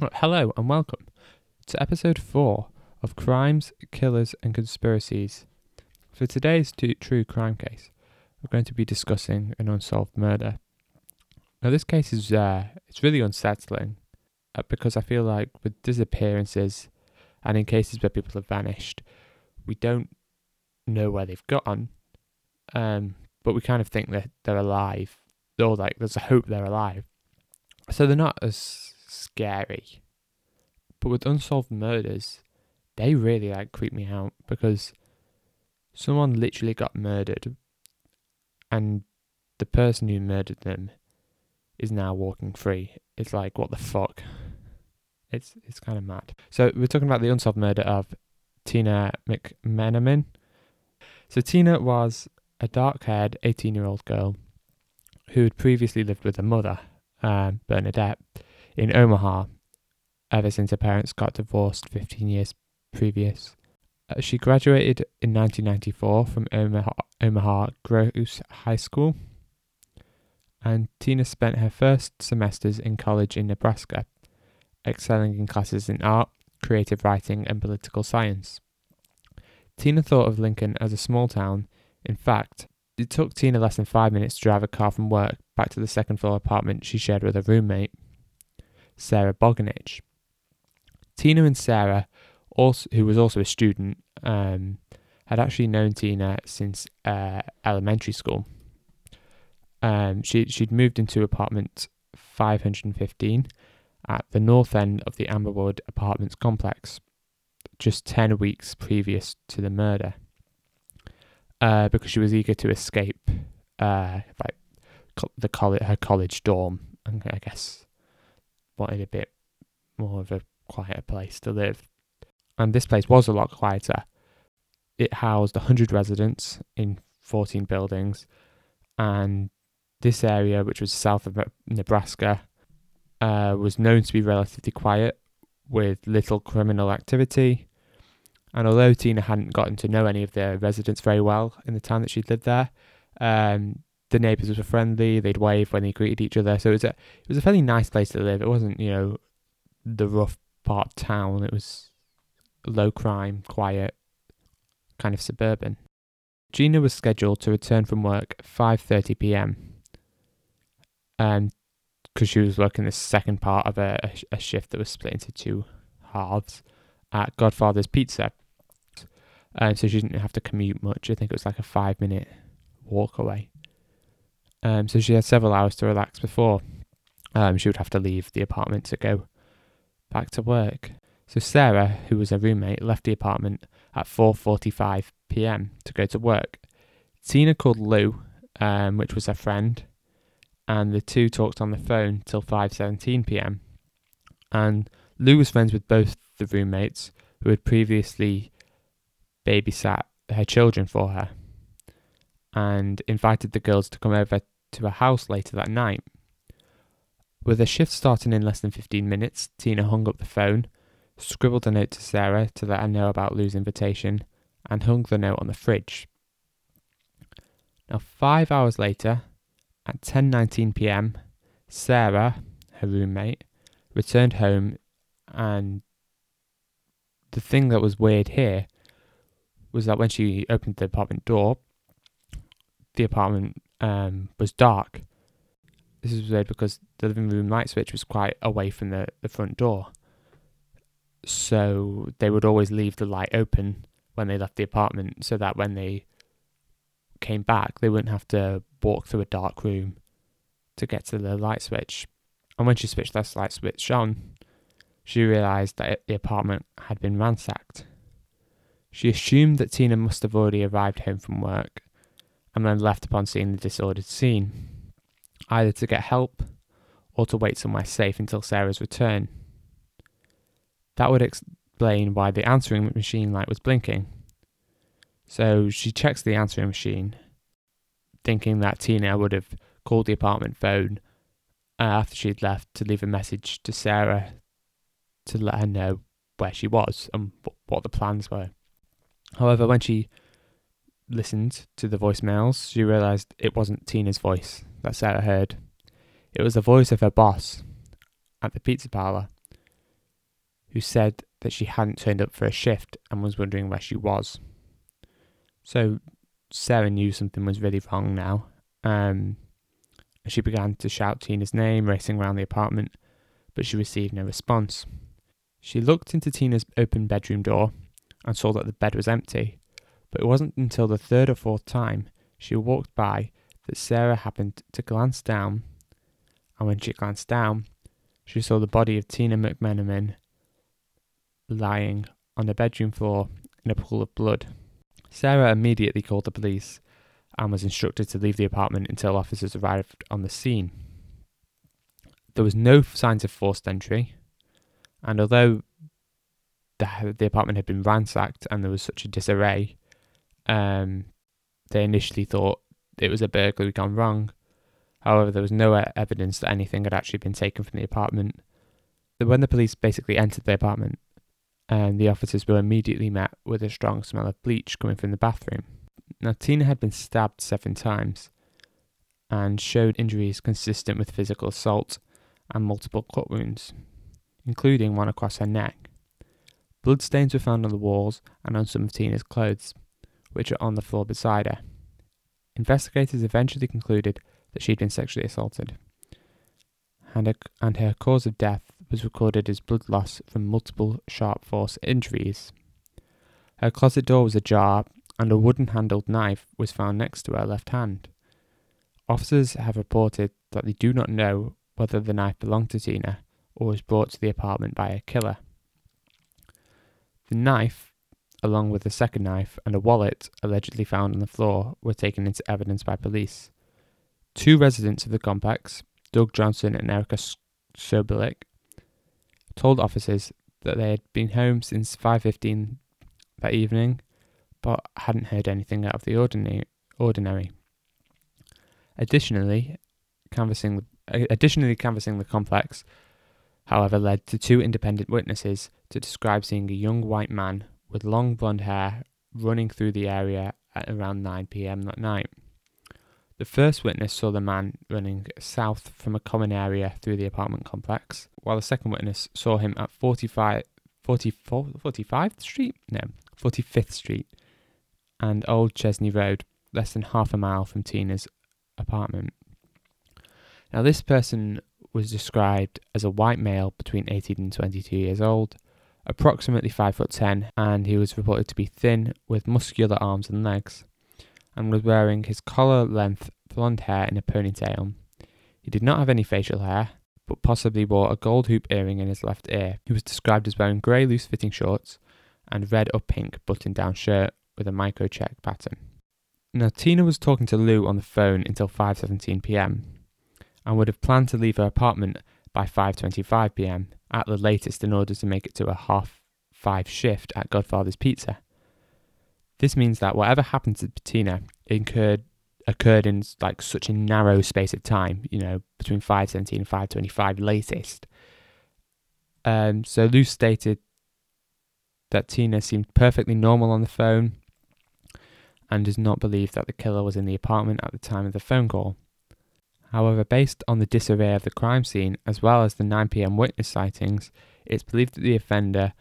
Hello and welcome to episode four of Crimes, Killers, and Conspiracies. For today's t- true crime case, we're going to be discussing an unsolved murder. Now, this case is uh, it's really unsettling uh, because I feel like with disappearances and in cases where people have vanished, we don't know where they've gone, um, but we kind of think that they're alive, or like there's a hope they're alive. So they're not as scary. But with unsolved murders, they really like creep me out because someone literally got murdered and the person who murdered them is now walking free. It's like what the fuck? It's it's kind of mad. So we're talking about the unsolved murder of Tina McMenamin. So Tina was a dark-haired 18-year-old girl who had previously lived with her mother, um, Bernadette, in Omaha ever since her parents got divorced 15 years previous. Uh, she graduated in 1994 from Omaha, Omaha Gross High School, and Tina spent her first semesters in college in Nebraska, excelling in classes in art, creative writing, and political science. Tina thought of Lincoln as a small town. In fact, it took Tina less than five minutes to drive a car from work back to the second floor apartment she shared with her roommate, Sarah Boganich. Tina and Sarah, also, who was also a student, um, had actually known Tina since uh, elementary school. Um, she she'd moved into apartment 515 at the north end of the Amberwood Apartments complex, just ten weeks previous to the murder, uh, because she was eager to escape, uh, the college, her college dorm, I guess wanted a bit more of a quieter place to live. And this place was a lot quieter. It housed 100 residents in 14 buildings, and this area, which was south of Nebraska, uh, was known to be relatively quiet with little criminal activity. And although Tina hadn't gotten to know any of the residents very well in the time that she'd lived there, um, the neighbours were friendly. They'd wave when they greeted each other. So it was a it was a fairly nice place to live. It wasn't you know the rough part of town. It was low crime, quiet, kind of suburban. Gina was scheduled to return from work at 5:30 p.m. and because she was working the second part of a, a, shift that was split into two halves at Godfather's Pizza. Um, so she didn't have to commute much. I think it was like a five minute walk away. Um, so she had several hours to relax before um, she would have to leave the apartment to go back to work. So Sarah, who was her roommate, left the apartment at 4:45 p.m. to go to work. Tina called Lou, um, which was her friend, and the two talked on the phone till 5:17 p.m. And Lou was friends with both the roommates who had previously babysat her children for her, and invited the girls to come over to her house later that night. With her shift starting in less than 15 minutes, Tina hung up the phone, scribbled a note to Sarah to let her know about Lou's invitation, and hung the note on the fridge. Now, five hours later, at 10:19 p.m., Sarah, her roommate, returned home, and the thing that was weird here was that when she opened the apartment door, the apartment um, was dark. This is weird because the living room light switch was quite away from the, the front door. So they would always leave the light open when they left the apartment so that when they came back, they wouldn't have to walk through a dark room to get to the light switch. And when she switched that light switch on, she realised that the apartment had been ransacked. She assumed that Tina must have already arrived home from work and then left upon seeing the disordered scene, either to get help or to wait somewhere safe until Sarah's return. That would explain why the answering machine light was blinking. So she checks the answering machine, thinking that Tina would have called the apartment phone uh, after she'd left to leave a message to Sarah to let her know where she was and what the plans were. However, when she listened to the voicemails, she realised it wasn't Tina's voice that Sarah heard. It was the voice of her boss at the pizza parlour, who said that she hadn't turned up for a shift and was wondering where she was. So Sarah knew something was really wrong now. Um, she began to shout Tina's name, racing around the apartment, but she received no response. She looked into Tina's open bedroom door and saw that the bed was empty, but it wasn't until the third or fourth time she walked by that Sarah happened to glance down, and when she glanced down, she saw the body of Tina McMenamin lying on the bedroom floor in a pool of blood. Sarah immediately called the police and was instructed to leave the apartment until officers arrived on the scene. There was no signs of forced entry, and although the, the apartment had been ransacked and there was such a disarray, um, they initially thought it was a burglary gone wrong. However, there was no evidence that anything had actually been taken from the apartment. When the police basically entered the apartment, um, the officers were immediately met with a strong smell of bleach coming from the bathroom. Now, Tina had been stabbed seven times and showed injuries consistent with physical assault and multiple cut wounds, including one across her neck. Bloodstains were found on the walls and on some of Tina's clothes, which are on the floor beside her. Investigators eventually concluded that she had been sexually assaulted, and her, and her cause of death was recorded as blood loss from multiple sharp force injuries. Her closet door was ajar, and a wooden handled knife was found next to her left hand. Officers have reported that they do not know whether the knife belonged to Tina or was brought to the apartment by a killer. The knife, along with a second knife and a wallet allegedly found on the floor, were taken into evidence by police. Two residents of the complex, Doug Johnson and Erica Sobolik, told officers that they had been home since 5:15 that evening, but hadn't heard anything out of the ordinary. ordinary. Additionally, canvassing additionally canvassing the complex, however, led to two independent witnesses to describe seeing a young white man with long blonde hair running through the area at around 9 pm that night. The first witness saw the man running south from a common area through the apartment complex, while the second witness saw him at 45, 44, 45th Street? No, 45th Street and Old Cheney Road, less than half a mile from Tina's apartment. Now, this person was described as a white male between 18 and 22 years old, approximately 5 foot 10, and he was reported to be thin with muscular arms and legs and was wearing his collar length blonde hair in a ponytail. He did not have any facial hair, but possibly wore a gold hoop earring in his left ear. He was described as wearing grey loose fitting shorts and red or pink button down shirt with a micro check pattern. Now Tina was talking to Lou on the phone until 5:17 p.m. and would have planned to leave her apartment by 5:25 p.m. at the latest in order to make it to a half 5 shift at Godfather's Pizza. This means that whatever happened to Bettina incurred occurred in like such a narrow space of time, you know, between 517 and 525 latest. Um, so Lou stated that Tina seemed perfectly normal on the phone and does not believe that the killer was in the apartment at the time of the phone call. However, based on the disarray of the crime scene as well as the 9pm witness sightings, it's believed that the offender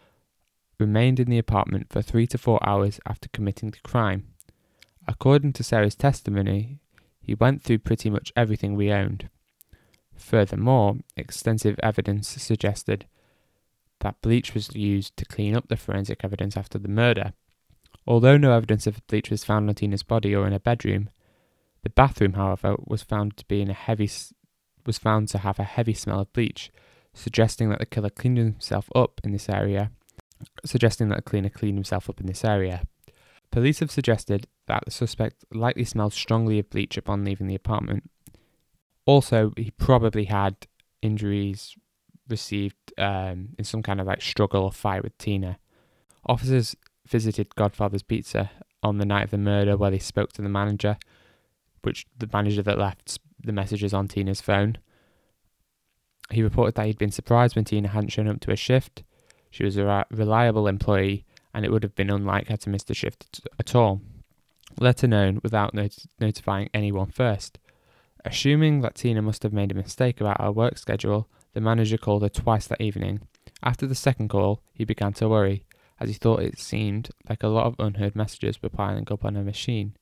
remained in the apartment for three to four hours after committing the crime. According to Sarah's testimony, he went through pretty much everything we owned. Furthermore, extensive evidence suggested that bleach was used to clean up the forensic evidence after the murder. Although no evidence of bleach was found on Tina's body or in her bedroom, the bathroom, however, was found to be in a heavy was found to have a heavy smell of bleach, suggesting that the killer cleaned himself up in this area suggesting that a cleaner cleaned himself up in this area. Police have suggested that the suspect likely smelled strongly of bleach upon leaving the apartment. Also, he probably had injuries received um, in some kind of like struggle or fight with Tina. Officers visited Godfather's Pizza on the night of the murder where they spoke to the manager, which the manager that left the messages on Tina's phone. He reported that he'd been surprised when Tina hadn't shown up to a shift. She was a reliable employee and it would have been unlike her to miss the shift at all, let alone without not- notifying anyone first. Assuming that Tina must have made a mistake about her work schedule, the manager called her twice that evening. After the second call, he began to worry, as he thought it seemed like a lot of unheard messages were piling up on her machine.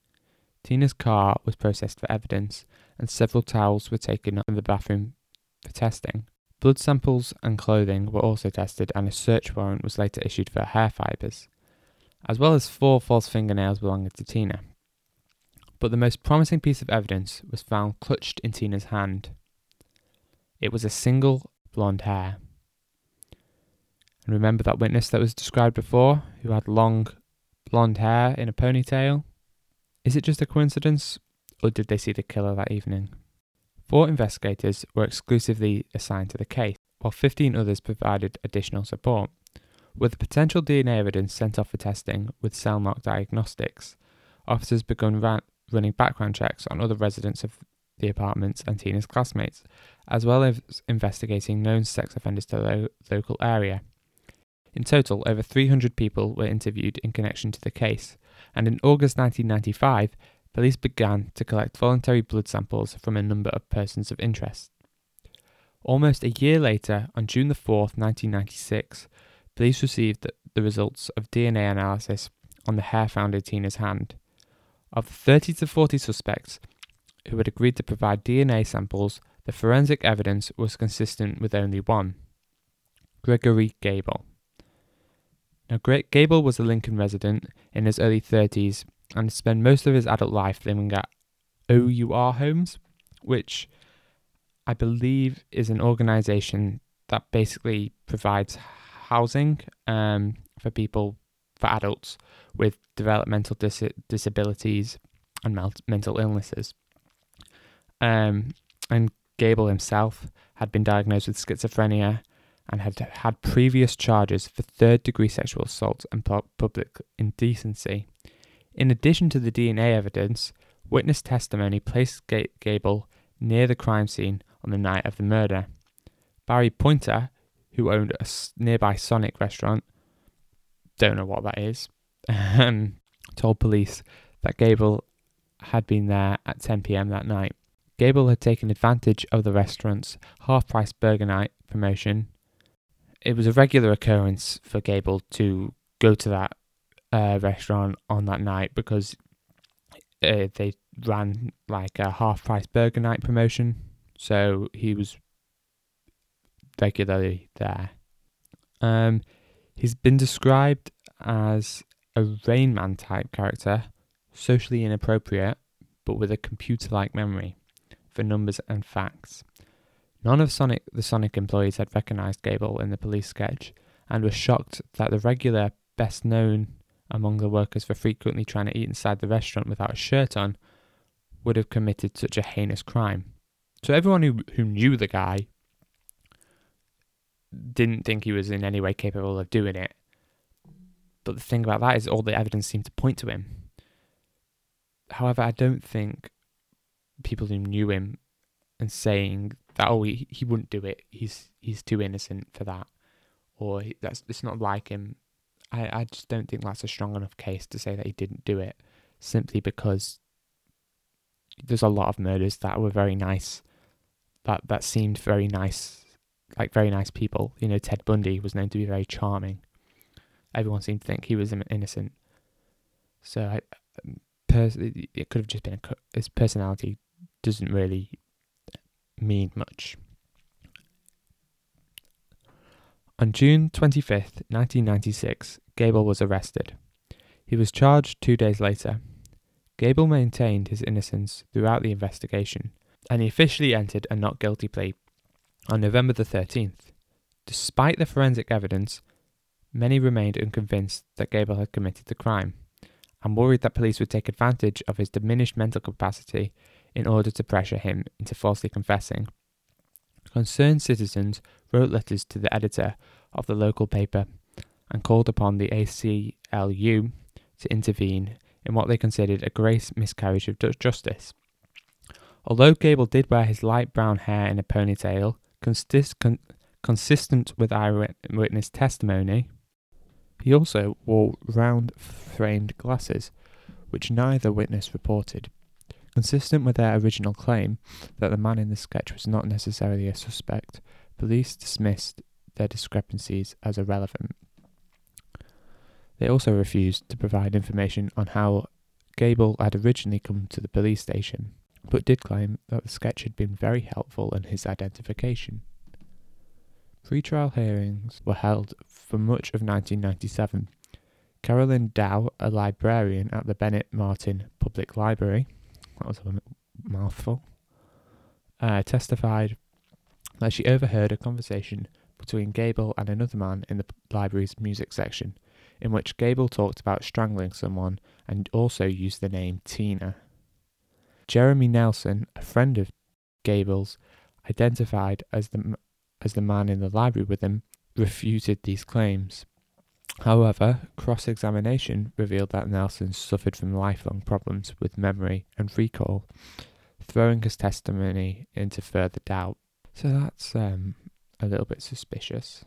Tina's car was processed for evidence, and several towels were taken in the bathroom for testing. Blood samples and clothing were also tested, and a search warrant was later issued for hair fibres, as well as four false fingernails belonging to Tina. But the most promising piece of evidence was found clutched in Tina's hand. It was a single blonde hair. And remember that witness that was described before, who had long blonde hair in a ponytail? Is it just a coincidence, or did they see the killer that evening? Four investigators were exclusively assigned to the case, while 15 others provided additional support. With the potential DNA evidence sent off for testing with Cellmark Diagnostics, officers began running background checks on other residents of the apartments and Tina's classmates, as well as investigating known sex offenders to the lo- local area. In total, over 300 people were interviewed in connection to the case, and in August 1995, police began to collect voluntary blood samples from a number of persons of interest. Almost a year later, on June the 4th, 1996, police received the, the results of DNA analysis on the hair found in Tina's hand. Of the 30 to 40 suspects who had agreed to provide DNA samples, the forensic evidence was consistent with only one Gregory Gable. Now, Gable was a Lincoln resident in his early 30s and spent most of his adult life living at OUR Homes, which I believe is an organization that basically provides housing um, for people, for adults with developmental dis- disabilities and mental illnesses. Um, and Gable himself had been diagnosed with schizophrenia and had had previous charges for third degree sexual assault and public indecency. In addition to the DNA evidence, witness testimony placed Gable near the crime scene on the night of the murder. Barry Pointer, who owned a nearby Sonic restaurant, don't know what that is, um, told police that Gable had been there at 10 pm that night. Gable had taken advantage of the restaurant's half price burger night promotion it was a regular occurrence for Gable to go to that uh, restaurant on that night because uh, they ran like a half price burger night promotion. So he was regularly there. Um, he's been described as a Rain Man type character, socially inappropriate, but with a computer like memory for numbers and facts. None of Sonic the Sonic employees had recognized Gable in the police sketch and were shocked that the regular, best known among the workers for frequently trying to eat inside the restaurant without a shirt on, would have committed such a heinous crime. So everyone who, who knew the guy didn't think he was in any way capable of doing it. But the thing about that is all the evidence seemed to point to him. However, I don't think people who knew him and saying that oh he, he wouldn't do it. He's he's too innocent for that. Or that's it's not like him. I, I just don't think that's a strong enough case to say that he didn't do it simply because there's a lot of murders that were very nice that that seemed very nice like very nice people. You know Ted Bundy was known to be very charming. Everyone seemed to think he was innocent. So I, um, pers- it could have just been a, his personality doesn't really mean much. On June 25th, 1996, Gable was arrested. He was charged two days later. Gable maintained his innocence throughout the investigation, and he officially entered a not guilty plea on November the 13th. Despite the forensic evidence, many remained unconvinced that Gable had committed the crime, and worried that police would take advantage of his diminished mental capacity in order to pressure him into falsely confessing. Concerned citizens wrote letters to the editor of the local paper and called upon the ACLU to intervene in what they considered a gross miscarriage of justice. Although Gable did wear his light brown hair in a ponytail, consist- con- consistent with eyewitness testimony, he also wore round framed glasses, which neither witness reported. Consistent with their original claim that the man in the sketch was not necessarily a suspect, police dismissed their discrepancies as irrelevant. They also refused to provide information on how Gable had originally come to the police station, but did claim that the sketch had been very helpful in his identification. Pre-trial hearings were held for much of 1997. Carolyn Dow, a librarian at the Bennett Martin Public Library, that was a mouthful, uh, testified that she overheard a conversation between Gable and another man in the library's music section, in which Gable talked about strangling someone and also used the name Tina. Jeremy Nelson, a friend of Gable's, identified as the as the man in the library with him, refuted these claims. However, cross examination revealed that Nelson suffered from lifelong problems with memory and recall, throwing his testimony into further doubt. So that's um, a little bit suspicious.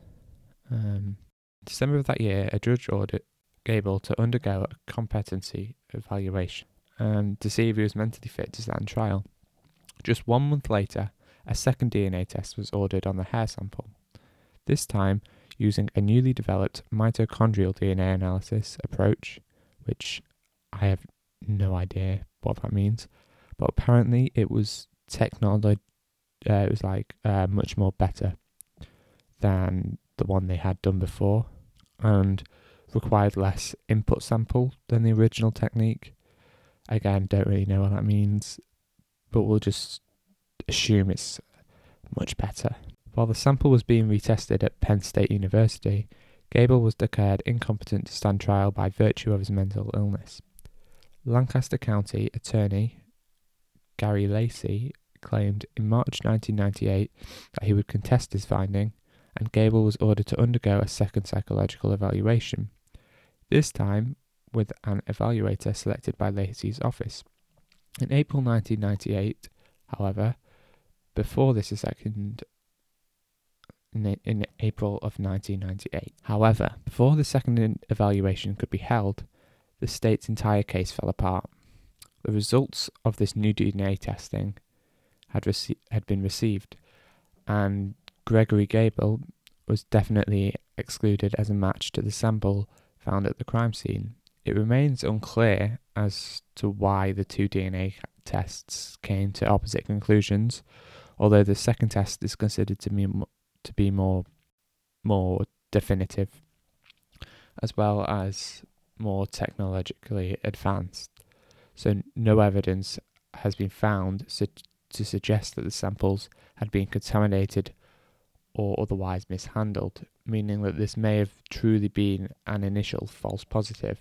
Um, December of that year, a judge ordered Gable to undergo a competency evaluation and to see if he was mentally fit to stand trial. Just one month later, a second DNA test was ordered on the hair sample, this time using a newly developed mitochondrial DNA analysis approach, which I have no idea what that means, but apparently it was technology. Uh, it was like uh, much more better than the one they had done before, and required less input sample than the original technique. Again, don't really know what that means, but we'll just assume it's much better. While the sample was being retested at Penn State University, Gable was declared incompetent to stand trial by virtue of his mental illness. Lancaster County Attorney Gary Lacey claimed in March 1998 that he would contest his finding, and Gable was ordered to undergo a second psychological evaluation, this time with an evaluator selected by Lacey's office. In April 1998, however, before this second in, in April of 1998. However, before the second evaluation could be held, the state's entire case fell apart. The results of this new DNA testing had, rece- had been received, and Gregory Gable was definitely excluded as a match to the sample found at the crime scene. It remains unclear as to why the two DNA tests came to opposite conclusions, although the second test is considered to be to be more more definitive, as well as more technologically advanced. So no evidence has been found su- to suggest that the samples had been contaminated or otherwise mishandled, meaning that this may have truly been an initial false positive.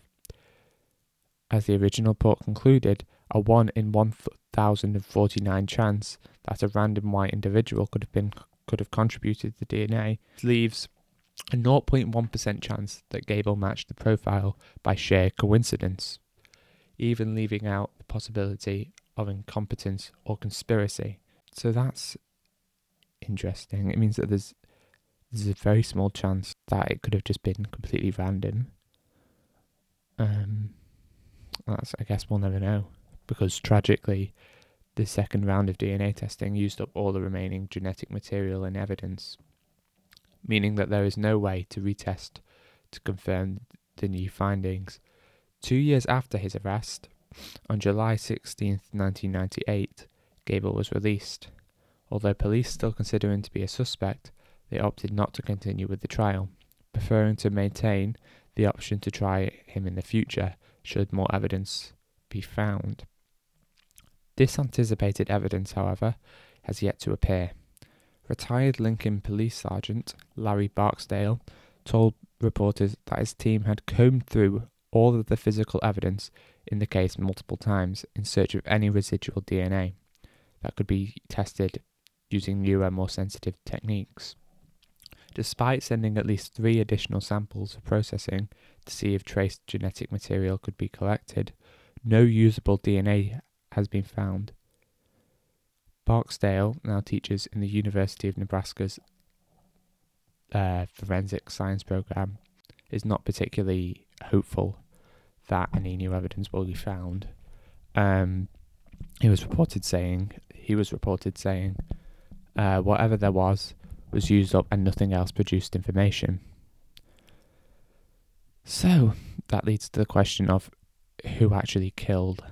As the original report concluded, a 1 in 1049 chance that a random white individual could have been could have contributed the DNA leaves a 0.1% chance that Gable matched the profile by sheer coincidence, even leaving out the possibility of incompetence or conspiracy. So that's interesting. It means that there's there's a very small chance that it could have just been completely random. Um, that's I guess we'll never know because tragically, the second round of DNA testing used up all the remaining genetic material and evidence, meaning that there is no way to retest to confirm the new findings. Two years after his arrest, on July 16, 1998, Gable was released. Although police still consider him to be a suspect, they opted not to continue with the trial, preferring to maintain the option to try him in the future should more evidence be found. This anticipated evidence, however, has yet to appear. Retired Lincoln Police Sergeant Larry Barksdale told reporters that his team had combed through all of the physical evidence in the case multiple times in search of any residual DNA that could be tested using newer, more sensitive techniques. Despite sending at least three additional samples for processing to see if trace genetic material could be collected, no usable DNA has been found. Barksdale now teaches in the University of Nebraska's uh, forensic science program, is not particularly hopeful that any new evidence will be found. Um, he was reported saying he was reported saying uh, whatever there was was used up and nothing else produced information. So that leads to the question of who actually killed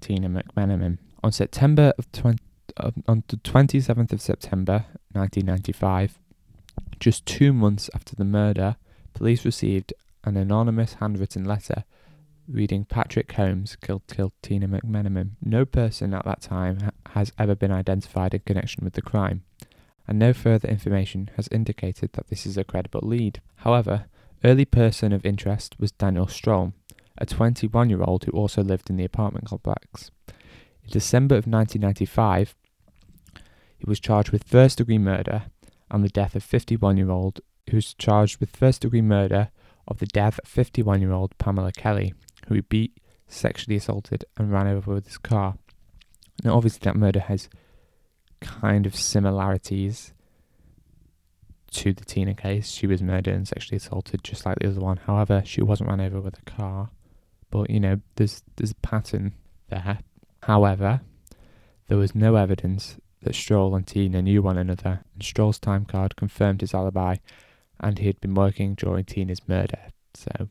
Tina McMenamin. On September of 20, uh, on the 27th of September 1995, just two months after the murder, police received an anonymous handwritten letter reading Patrick Holmes killed, killed Tina McMenamin. No person at that time ha- has ever been identified in connection with the crime, and no further information has indicated that this is a credible lead. However, early person of interest was Daniel Stroll, a 21 year old who also lived in the apartment complex. In December of 1995, he was charged with first degree murder and the death of 51 year old who was charged with first degree murder of the death of 51 year old Pamela Kelly, who he beat, sexually assaulted, and ran over with his car. Now, obviously, that murder has kind of similarities to the Tina case. She was murdered and sexually assaulted just like the other one. However, she wasn't run over with a car. But you know, there's there's a pattern there. However, there was no evidence that Stroll and Tina knew one another, and Stroll's time card confirmed his alibi, and he had been working during Tina's murder. So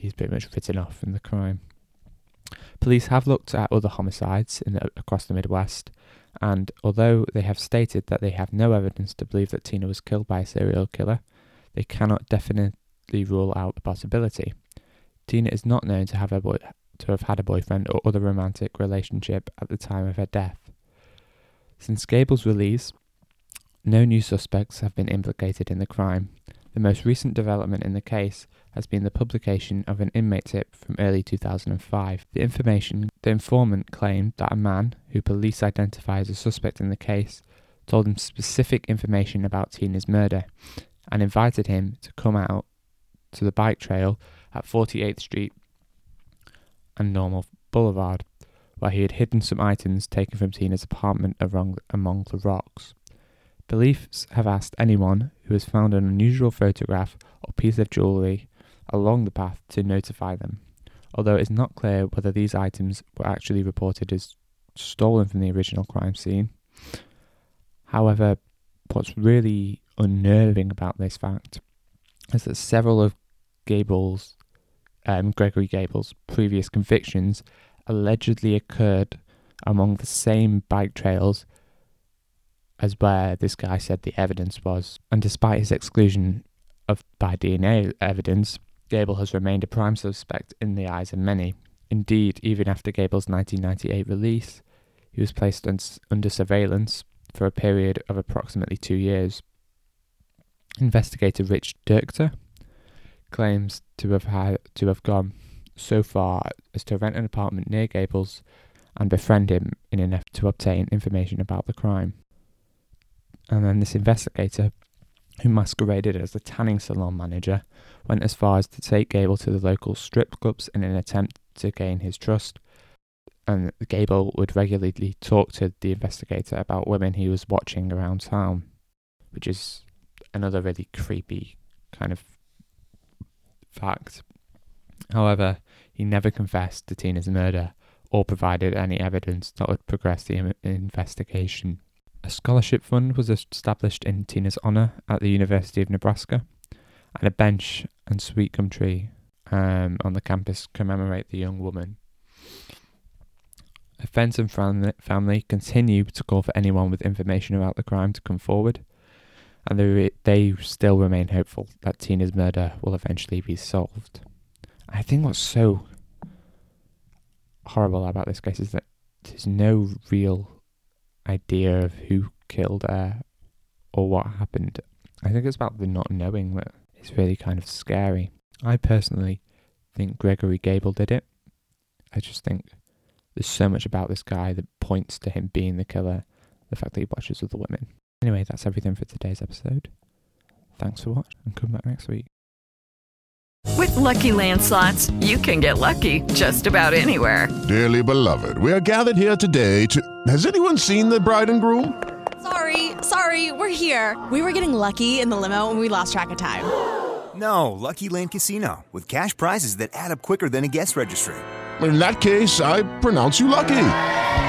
he's pretty much written off from the crime. Police have looked at other homicides the, across the Midwest, and although they have stated that they have no evidence to believe that Tina was killed by a serial killer, they cannot definitely rule out the possibility. Tina is not known to have a boy, to have had a boyfriend or other romantic relationship at the time of her death. Since Gable's release, no new suspects have been implicated in the crime. The most recent development in the case has been the publication of an inmate tip from early 2005. The information, the informant claimed that a man, who police identify as a suspect in the case, told him specific information about Tina's murder and invited him to come out to the bike trail at 48th Street and Normal Boulevard, where he had hidden some items taken from Tina's apartment among, the rocks. Police have asked anyone who has found an unusual photograph or piece of jewellery along the path to notify them, although it is not clear whether these items were actually reported as stolen from the original crime scene. However, what's really unnerving about this fact is that several of Gable's, um, Gregory Gable's previous convictions allegedly occurred among the same bike trails as where this guy said the evidence was. And despite his exclusion of by DNA evidence, Gable has remained a prime suspect in the eyes of many. Indeed, even after Gable's 1998 release, he was placed un- under surveillance for a period of approximately two years. Investigator Rich Dirkter claims to have had to have gone so far as to rent an apartment near Gables and befriend him in an effort to obtain information about the crime. And then this investigator, who masqueraded as a tanning salon manager, went as far as to take Gable to the local strip clubs in an attempt to gain his trust. And Gable would regularly talk to the investigator about women he was watching around town, which is another really creepy kind of fact. However, he never confessed to Tina's murder or provided any evidence that would progress the investigation. A scholarship fund was established in Tina's honour at the University of Nebraska, and a bench and sweet gum tree um, on the campus commemorate the young woman. Her friends and family continue to call for anyone with information about the crime to come forward, and they, they still remain hopeful that Tina's murder will eventually be solved. I think what's so horrible about this case is that there's no real idea of who killed her or what happened. I think it's about the not knowing that it's really kind of scary. I personally think Gregory Gable did it. I just think there's so much about this guy that points to him being the killer the fact that he botches other women. Anyway, that's everything for today's episode. Thanks for watching and come back next week. With Lucky Land slots, you can get lucky just about anywhere. Dearly beloved, we are gathered here today to. Has anyone seen the bride and groom? Sorry, sorry, we're here. We were getting lucky in the limo and we lost track of time. No, Lucky Land Casino, with cash prizes that add up quicker than a guest registry. In that case, I pronounce you lucky.